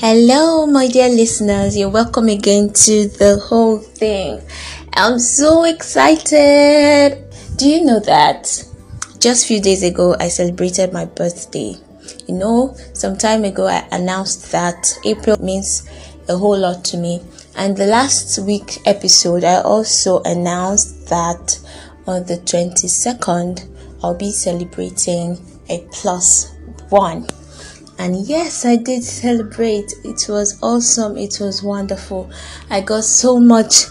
Hello, my dear listeners. You're welcome again to the whole thing. I'm so excited. Do you know that just a few days ago I celebrated my birthday? You know, some time ago I announced that April means a whole lot to me. And the last week episode I also announced that on the 22nd I'll be celebrating a plus one and yes, I did celebrate. It was awesome. It was wonderful. I got so much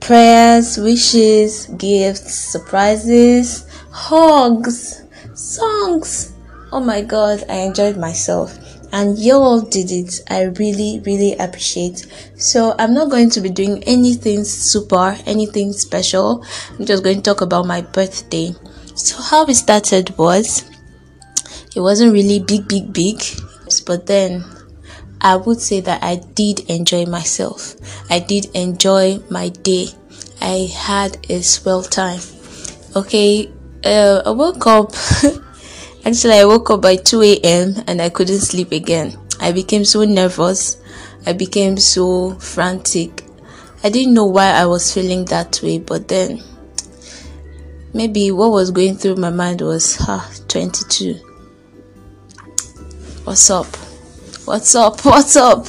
prayers, wishes, gifts, surprises, hugs, songs. Oh my god, I enjoyed myself. And you all did it. I really, really appreciate. So I'm not going to be doing anything super, anything special. I'm just going to talk about my birthday. So how it started was it wasn't really big, big, big, but then I would say that I did enjoy myself. I did enjoy my day. I had a swell time. Okay, uh, I woke up. Actually, I woke up by 2 a.m. and I couldn't sleep again. I became so nervous. I became so frantic. I didn't know why I was feeling that way, but then maybe what was going through my mind was, ah, 22 What's up? What's up? What's up?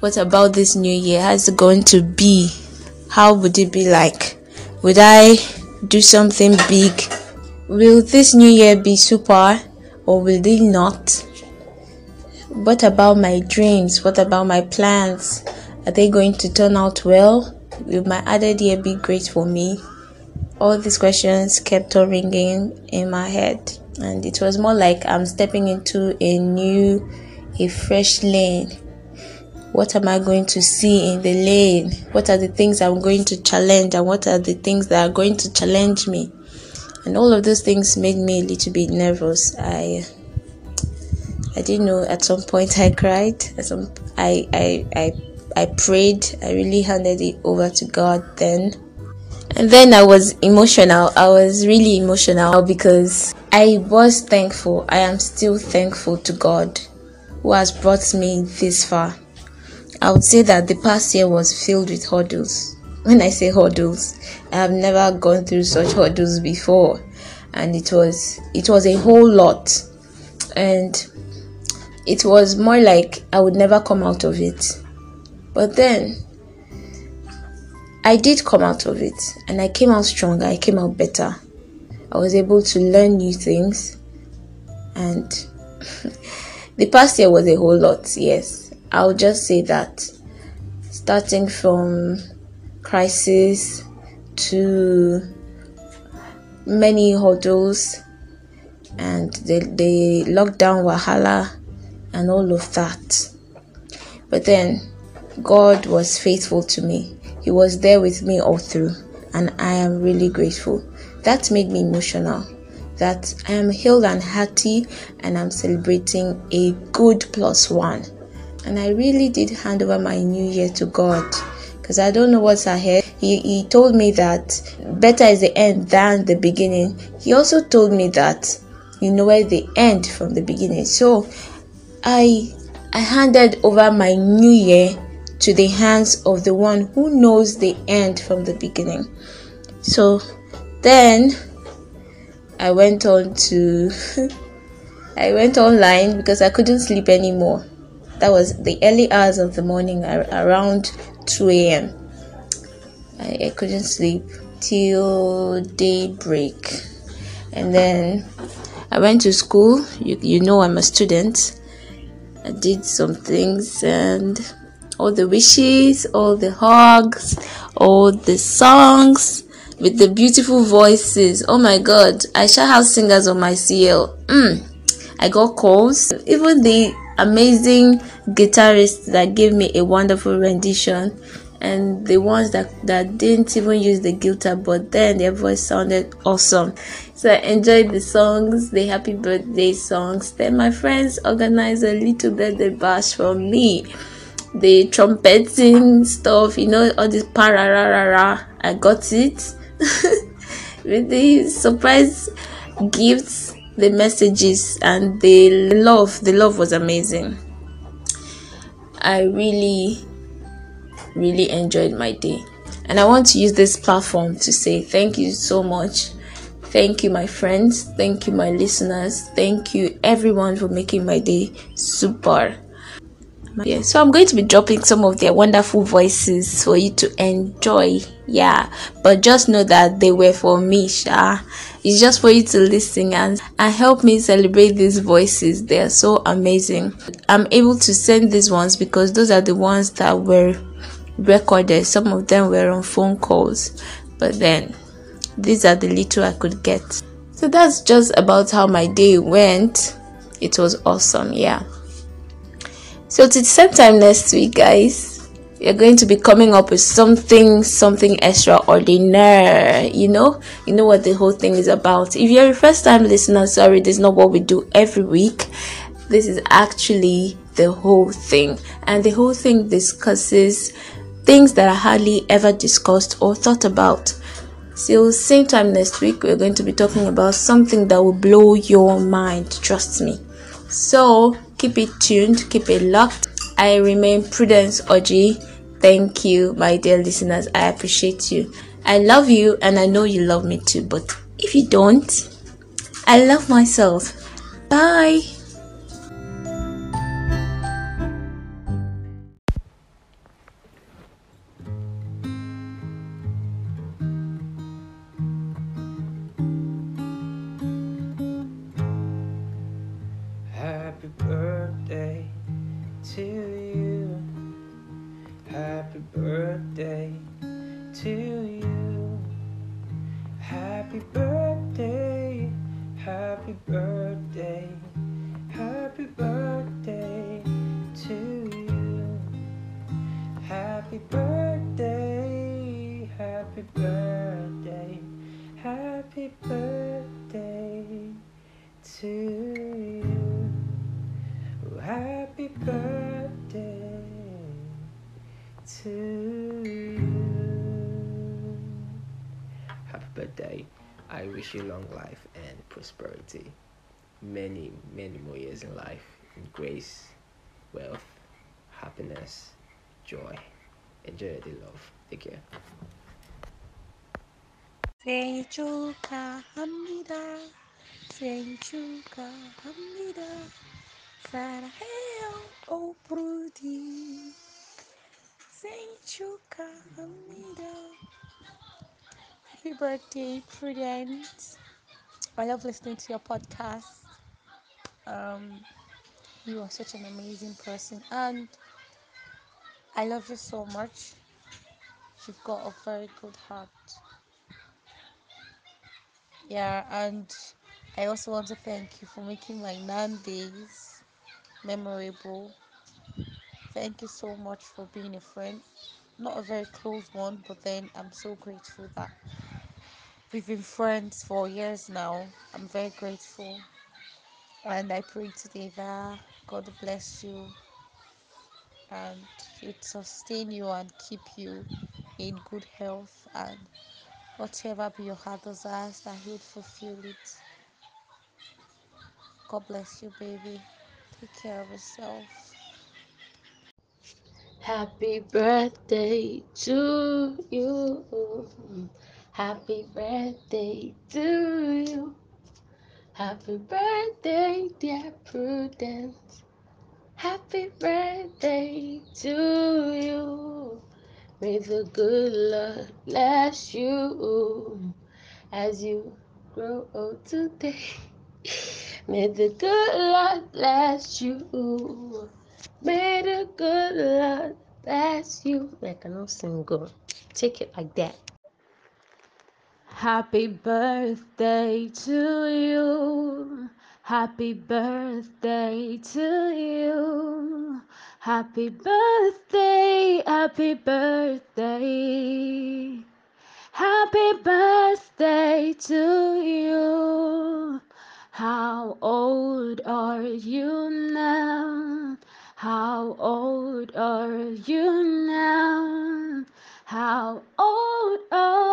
What about this new year? How's it going to be? How would it be like? Would I do something big? Will this new year be super or will it not? What about my dreams? What about my plans? Are they going to turn out well? Will my added year be great for me? All these questions kept on ringing in my head and it was more like I'm stepping into a new, a fresh lane. What am I going to see in the lane? What are the things I'm going to challenge, and what are the things that are going to challenge me? And all of those things made me a little bit nervous. I I didn't know. At some point, I cried. At some, I I I I prayed. I really handed it over to God then. And then I was emotional. I was really emotional because I was thankful. I am still thankful to God who has brought me this far. I would say that the past year was filled with hurdles. When I say hurdles, I have never gone through such hurdles before, and it was it was a whole lot, and it was more like I would never come out of it. But then I did come out of it, and I came out stronger. I came out better. I was able to learn new things. And the past year was a whole lot, yes. I'll just say that. Starting from crisis to many hurdles and the, the lockdown wahala and all of that. But then God was faithful to me. He was there with me all through, and I am really grateful. That made me emotional. That I am healed and hearty and I'm celebrating a good plus one. And I really did hand over my new year to God because I don't know what's ahead. He, he told me that better is the end than the beginning. He also told me that you know where the end from the beginning. So I I handed over my new year to the hands of the one who knows the end from the beginning. So then I went on to I went online because I couldn't sleep anymore. That was the early hours of the morning around 2 a.m. I, I couldn't sleep till daybreak. And then I went to school. You, you know, I'm a student. I did some things and all the wishes, all the hugs, all the songs with the beautiful voices. Oh my god, I shall have singers on my CL. Mm. I got calls. Even the amazing guitarists that gave me a wonderful rendition and the ones that, that didn't even use the guitar but then their voice sounded awesome so i enjoyed the songs the happy birthday songs then my friends organized a little birthday bash for me the trumpeting stuff you know all this pararara i got it with the surprise gifts, the messages, and the love. The love was amazing. I really, really enjoyed my day. And I want to use this platform to say thank you so much. Thank you, my friends. Thank you, my listeners. Thank you, everyone, for making my day super. Yeah, so I'm going to be dropping some of their wonderful voices for you to enjoy. Yeah, but just know that they were for me, Sha. It's just for you to listen and, and help me celebrate these voices. They are so amazing. I'm able to send these ones because those are the ones that were recorded. Some of them were on phone calls, but then these are the little I could get. So that's just about how my day went. It was awesome, yeah. So to the same time next week, guys, we are going to be coming up with something, something extraordinary. You know, you know what the whole thing is about. If you're a first-time listener, sorry, this is not what we do every week. This is actually the whole thing, and the whole thing discusses things that are hardly ever discussed or thought about. So, same time next week, we're going to be talking about something that will blow your mind. Trust me. So, Keep it tuned, keep it locked. I remain Prudence Orji. Thank you, my dear listeners. I appreciate you. I love you and I know you love me too. But if you don't, I love myself. Bye. Birthday. wish you long life and prosperity. Many, many more years in life, in grace, wealth, happiness, joy. Enjoy the love. Take care. 생일 축하합니다. 생일 축하합니다. 사랑해요, 오브루디. 생일 축하합니다. Happy birthday, Prudence. I love listening to your podcast. Um, you are such an amazing person, and I love you so much. You've got a very good heart. Yeah, and I also want to thank you for making my nine days memorable. Thank you so much for being a friend. Not a very close one, but then I'm so grateful that We've been friends for years now. I'm very grateful. And I pray today that God bless you and it sustain you and keep you in good health and whatever be your heart desires that He would fulfill it. God bless you, baby. Take care of yourself. Happy birthday to you. Happy birthday to you. Happy birthday, dear Prudence. Happy birthday to you. May the good Lord bless you as you grow old today. May the good Lord bless you. May the good Lord bless you. Like an old single. Take it like that. Happy birthday to you. Happy birthday to you. Happy birthday, happy birthday. Happy birthday to you. How old are you now? How old are you now? How old are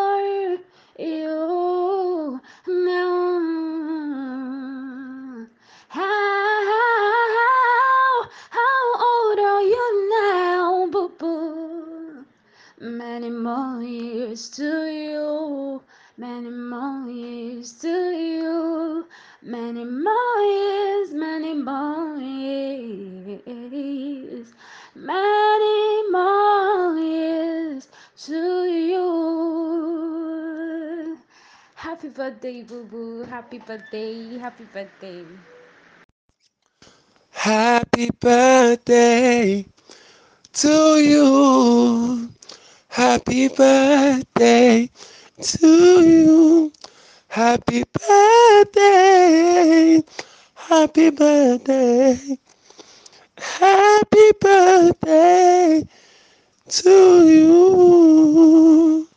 years, many years, many more to you. Happy birthday, boo boo. Happy birthday, happy birthday. Happy birthday to you. Happy birthday to you. Happy birthday. Happy birthday. Happy birthday to you.